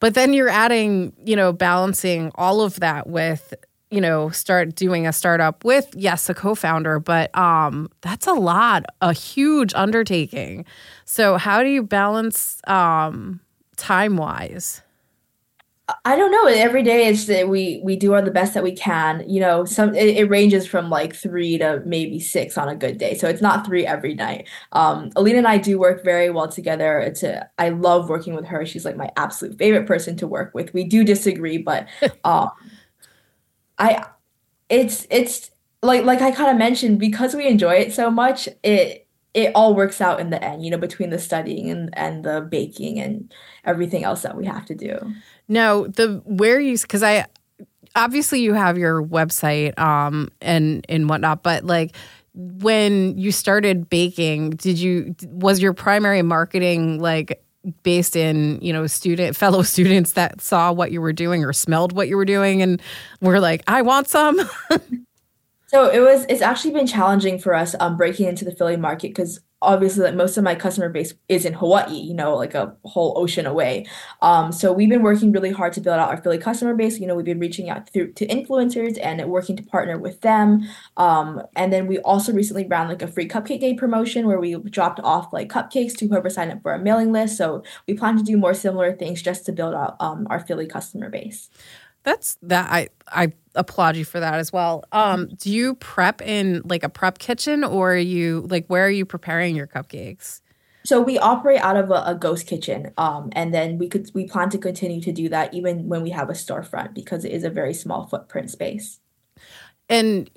But then you're adding, you know, balancing all of that with, you know, start doing a startup with, yes, a co-founder, but um, that's a lot, a huge undertaking. So how do you balance um, time wise? I don't know. Every day it's that we we do our the best that we can. You know, some it, it, ranges from like three to maybe six on a good day. So it's not three every night. Um, Alina and I do work very well together. It's a, I love working with her. She's like my absolute favorite person to work with. We do disagree, but um, I it's it's like like I kind of mentioned because we enjoy it so much. It it all works out in the end. You know, between the studying and and the baking and everything else that we have to do. No, the where you because I obviously you have your website um and and whatnot, but like when you started baking, did you was your primary marketing like based in you know student fellow students that saw what you were doing or smelled what you were doing and were like i want some so it was it's actually been challenging for us um breaking into the philly market because obviously like most of my customer base is in Hawaii, you know, like a whole ocean away. Um, so we've been working really hard to build out our Philly customer base. You know, we've been reaching out through to influencers and working to partner with them. Um, and then we also recently ran like a free cupcake day promotion where we dropped off like cupcakes to whoever signed up for our mailing list. So we plan to do more similar things just to build out um, our Philly customer base. That's that I I applaud you for that as well. Um, do you prep in like a prep kitchen or are you like where are you preparing your cupcakes? So we operate out of a, a, ghost kitchen, um, and then we could we plan to continue to do that even when we have a storefront because it is a very small footprint space. And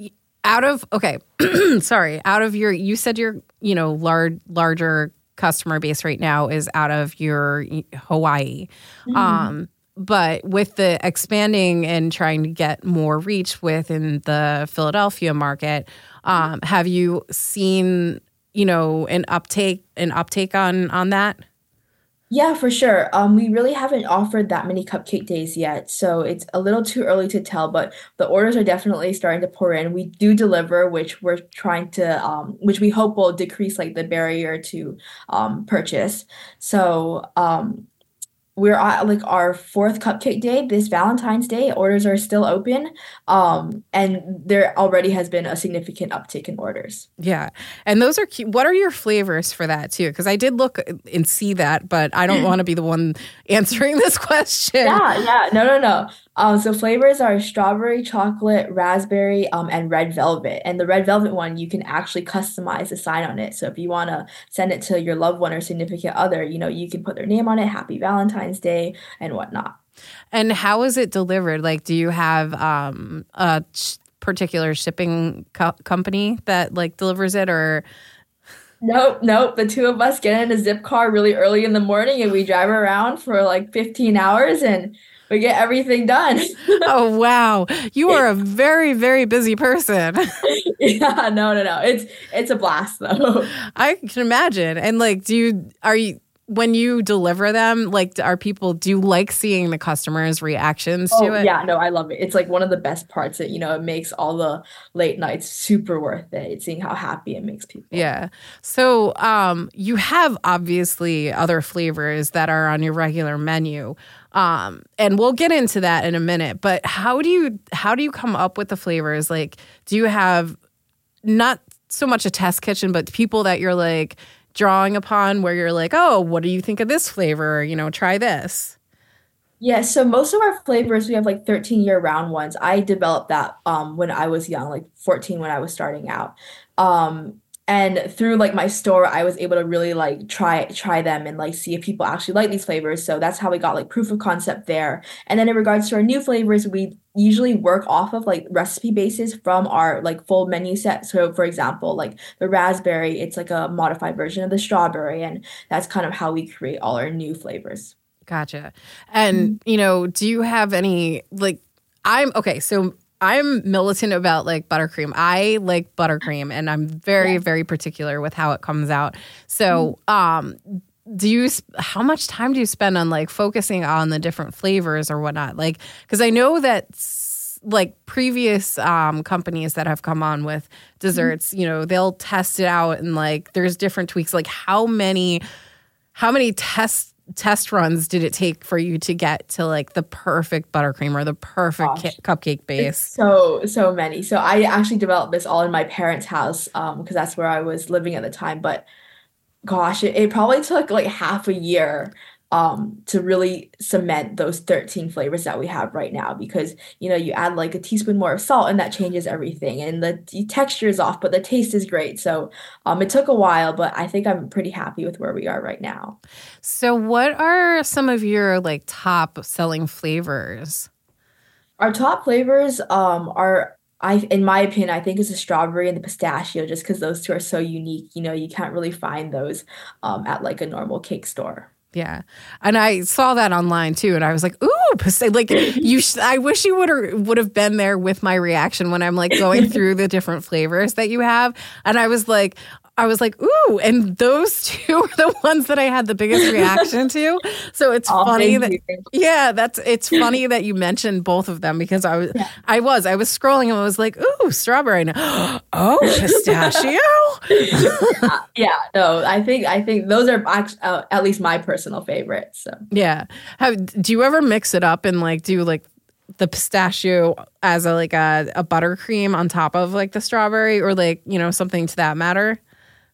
out of okay, sorry, out of your you said your you know large larger customer base right now is out of your Hawaii. Mm-hmm. Um, but with the expanding and trying to get more reach within the Philadelphia market, um, have you seen you know an uptake an uptake on on that? Yeah, for sure. Um, we really haven't offered that many cupcake days yet, so it's a little too early to tell. But the orders are definitely starting to pour in. We do deliver, which we're trying to, um, which we hope will decrease like the barrier to um, purchase. So um, we're at like our fourth cupcake day this valentine's day. Orders are still open um and there already has been a significant uptick in orders. Yeah. And those are cute. What are your flavors for that too? Because i did look and see that but i don't want to be the one answering this question. Yeah yeah. No no no um, so flavors are strawberry, chocolate, raspberry, um, and red velvet. And the red velvet one, you can actually customize the sign on it. So if you want to send it to your loved one or significant other, you know, you can put their name on it, Happy Valentine's Day, and whatnot. And how is it delivered? Like, do you have um, a particular shipping co- company that like delivers it, or? Nope, nope. The two of us get in a Zipcar really early in the morning and we drive around for like 15 hours and we get everything done. oh wow, you are a very very busy person. yeah, no, no, no. It's it's a blast though. I can imagine. And like, do you are you when you deliver them, like, are people do you like seeing the customers' reactions oh, to it? Yeah, no, I love it. It's like one of the best parts that you know it makes all the late nights super worth it. Seeing how happy it makes people. Yeah. So, um, you have obviously other flavors that are on your regular menu. Um, and we'll get into that in a minute. But how do you how do you come up with the flavors? Like, do you have not so much a test kitchen, but people that you're like drawing upon where you're like, oh, what do you think of this flavor? You know, try this. Yeah, so most of our flavors, we have like 13 year round ones. I developed that um, when I was young, like 14 when I was starting out. Um, and through like my store i was able to really like try try them and like see if people actually like these flavors. So that's how we got like proof of concept there. And then in regards to our new flavors we usually work off of like recipe bases from our like full menu set. So for example like the raspberry it's like a modified version of the strawberry and that's kind of how we create all our new flavors. Gotcha. And mm-hmm. you know do you have any like i'm okay so I'm militant about like buttercream. I like buttercream and I'm very yeah. very particular with how it comes out. So, um do you how much time do you spend on like focusing on the different flavors or whatnot? Like cuz I know that like previous um, companies that have come on with desserts, mm-hmm. you know, they'll test it out and like there's different tweaks. Like how many how many tests test runs did it take for you to get to like the perfect buttercream or the perfect ki- cupcake base? It's so so many. So I actually developed this all in my parents' house um because that's where I was living at the time. But gosh, it, it probably took like half a year um, to really cement those 13 flavors that we have right now because you know you add like a teaspoon more of salt and that changes everything and the, the texture is off but the taste is great so um, it took a while but i think i'm pretty happy with where we are right now so what are some of your like top selling flavors our top flavors um, are I, in my opinion, I think it's the strawberry and the pistachio, just because those two are so unique. You know, you can't really find those um, at like a normal cake store. Yeah, and I saw that online too, and I was like, "Ooh, like you." Sh- I wish you would would have been there with my reaction when I'm like going through the different flavors that you have, and I was like, I was like, ooh, and those two are the ones that I had the biggest reaction to. So it's oh, funny that yeah, that's it's funny that you mentioned both of them because I was yeah. I was I was scrolling and I was like, ooh, strawberry. oh, pistachio. yeah, yeah, no, I think I think those are uh, at least my personal favorites. So yeah, Have, do you ever mix it up and like do like the pistachio as a like a, a buttercream on top of like the strawberry or like you know something to that matter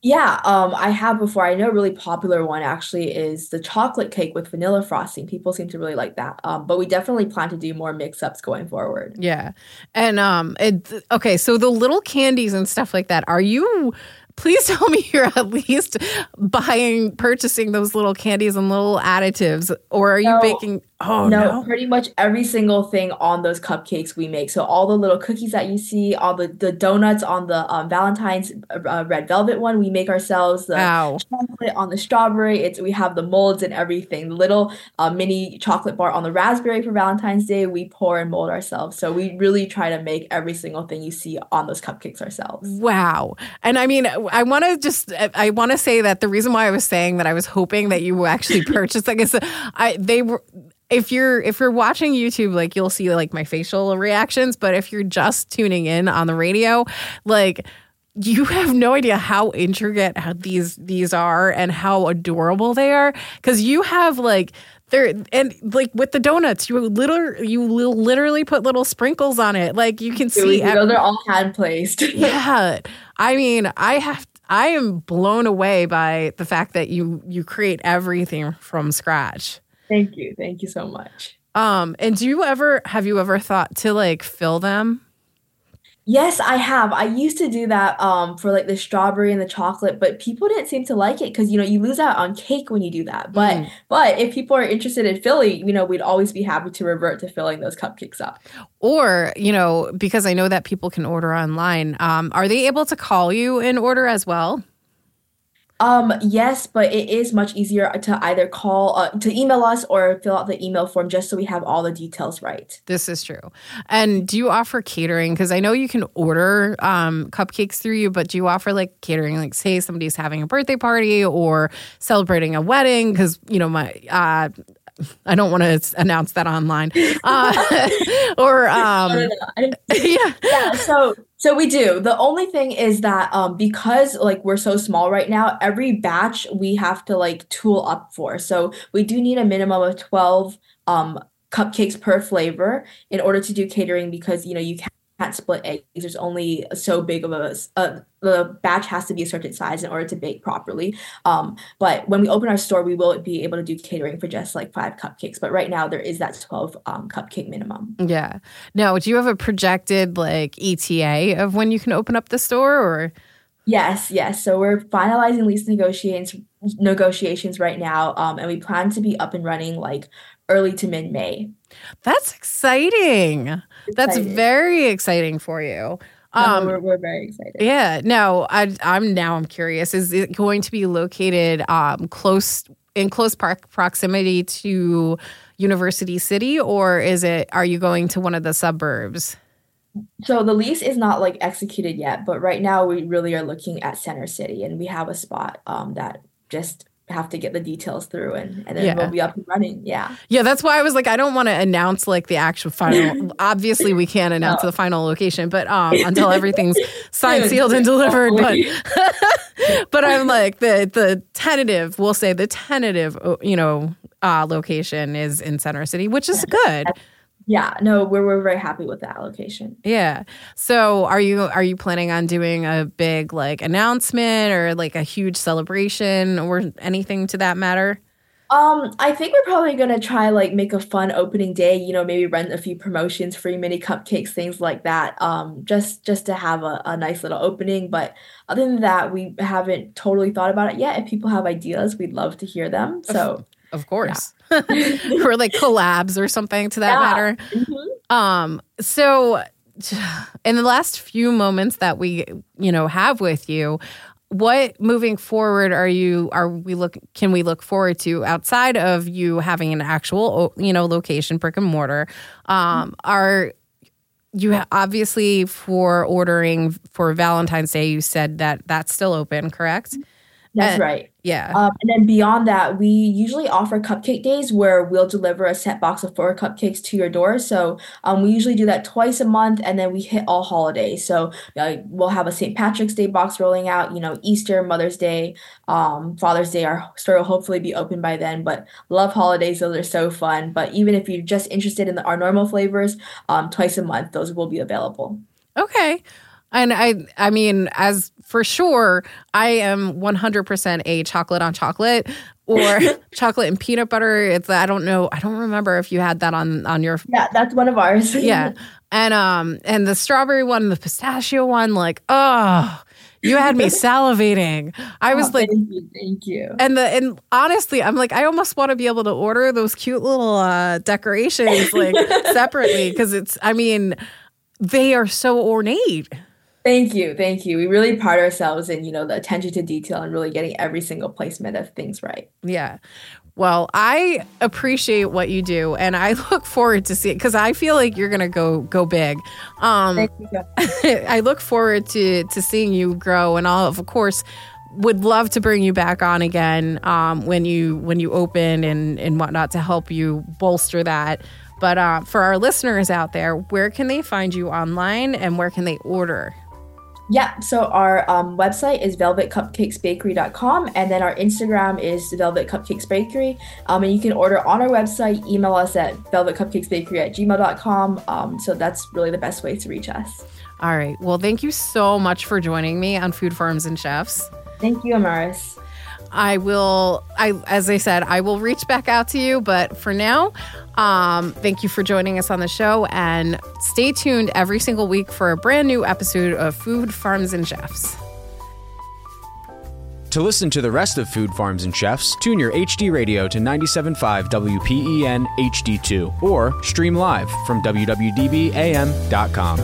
yeah, um, I have before. I know a really popular one actually is the chocolate cake with vanilla frosting. People seem to really like that. Um, but we definitely plan to do more mix-ups going forward. Yeah. And um it okay, so the little candies and stuff like that, are you please tell me you're at least buying purchasing those little candies and little additives or are you baking Oh no, no, pretty much every single thing on those cupcakes we make. So all the little cookies that you see, all the, the donuts on the um, Valentine's uh, red velvet one, we make ourselves. The Ow. chocolate on the strawberry, it's we have the molds and everything. The little uh, mini chocolate bar on the raspberry for Valentine's Day, we pour and mold ourselves. So we really try to make every single thing you see on those cupcakes ourselves. Wow! And I mean, I want to just uh, I want to say that the reason why I was saying that I was hoping that you actually purchased, like, is I they were if you're if you're watching YouTube, like you'll see like my facial reactions. But if you're just tuning in on the radio, like you have no idea how intricate how these these are and how adorable they are because you have like there and like with the donuts you little you literally put little sprinkles on it like you can see those every, are all hand placed yeah i mean i have i am blown away by the fact that you you create everything from scratch Thank you. Thank you so much. Um, and do you ever have you ever thought to like fill them? Yes, I have. I used to do that um for like the strawberry and the chocolate, but people didn't seem to like it because you know you lose out on cake when you do that. But mm. but if people are interested in filling, you know, we'd always be happy to revert to filling those cupcakes up. Or you know, because I know that people can order online, um, are they able to call you in order as well? Um, yes, but it is much easier to either call, uh, to email us or fill out the email form just so we have all the details right. This is true. And do you offer catering? Because I know you can order um, cupcakes through you, but do you offer like catering? Like, say somebody's having a birthday party or celebrating a wedding? Because, you know, my, uh, I don't want to announce that online. Uh, or um, no, no, no. yeah, yeah. So so we do. The only thing is that um, because like we're so small right now, every batch we have to like tool up for. So we do need a minimum of twelve um, cupcakes per flavor in order to do catering because you know you can't can't split eggs. There's only so big of a, a, the batch has to be a certain size in order to bake properly. Um, but when we open our store, we will be able to do catering for just like five cupcakes. But right now, there is that 12 um, cupcake minimum. Yeah. Now, do you have a projected like ETA of when you can open up the store or? Yes, yes. So we're finalizing lease negotiations negotiations right now, um, and we plan to be up and running like early to mid May. That's exciting. That's very exciting for you. Um, no, we're, we're, very excited. Yeah. No, I, I'm now. I'm curious. Is it going to be located um, close in close park proximity to University City, or is it? Are you going to one of the suburbs? So the lease is not like executed yet, but right now we really are looking at Center City, and we have a spot um, that just have to get the details through and, and then yeah. we'll be up and running. Yeah. Yeah, that's why I was like, I don't want to announce like the actual final. Obviously, we can't announce no. the final location, but um, until everything's signed, sealed, and delivered. But but I'm like the the tentative. We'll say the tentative, you know, uh, location is in Center City, which is good yeah no we're, we're very happy with the allocation. Yeah. So are you are you planning on doing a big like announcement or like a huge celebration or anything to that matter? Um i think we're probably gonna try like make a fun opening day you know maybe run a few promotions free mini cupcakes things like that um just just to have a, a nice little opening. But other than that we haven't totally thought about it yet. If people have ideas we'd love to hear them. So of course. Yeah. or like collabs or something to that yeah. matter. Mm-hmm. Um, so in the last few moments that we, you know, have with you, what moving forward are you are we look can we look forward to outside of you having an actual you know location brick and mortar um are you obviously for ordering for Valentine's Day, you said that that's still open, correct? That's Uh, right. Yeah. Um, and then beyond that, we usually offer cupcake days where we'll deliver a set box of four cupcakes to your door. So um, we usually do that twice a month, and then we hit all holidays. So uh, we'll have a St. Patrick's Day box rolling out. You know, Easter, Mother's Day, um, Father's Day. Our store will hopefully be open by then. But love holidays; those are so fun. But even if you're just interested in the, our normal flavors, um, twice a month, those will be available. Okay. And I I mean, as for sure, I am 100% a chocolate on chocolate or chocolate and peanut butter. It's I don't know, I don't remember if you had that on on your Yeah, that's one of ours. yeah. And um and the strawberry one, the pistachio one like, oh, you had me salivating. I was Oh, like thank you, thank you. and the and honestly, I'm like, I almost want to be able to order those cute little uh decorations like separately because it's I mean, they are so ornate. Thank you, thank you. We really pride ourselves in, you know, the attention to detail and really getting every single placement of things right. Yeah. Well, I appreciate what you do and I look forward to see it because I feel like you're gonna go go big. Um Thank you. I look forward to to seeing you grow and all of course would love to bring you back on again um, when you when you open and and whatnot to help you bolster that. But uh, for our listeners out there, where can they find you online and where can they order? Yeah, so our um, website is velvetcupcakesbakery.com and then our Instagram is Velvet Cupcakes Bakery. Um, and you can order on our website, email us at velvetcupcakesbakery at gmail.com. Um, so that's really the best way to reach us. All right. Well, thank you so much for joining me on Food Farms and Chefs. Thank you, Amaris. I will I as I said, I will reach back out to you, but for now, um, thank you for joining us on the show and stay tuned every single week for a brand new episode of Food Farms and Chefs. To listen to the rest of Food Farms and Chefs, tune your HD radio to 97.5 WPEN HD2 or stream live from WWDBAM.com.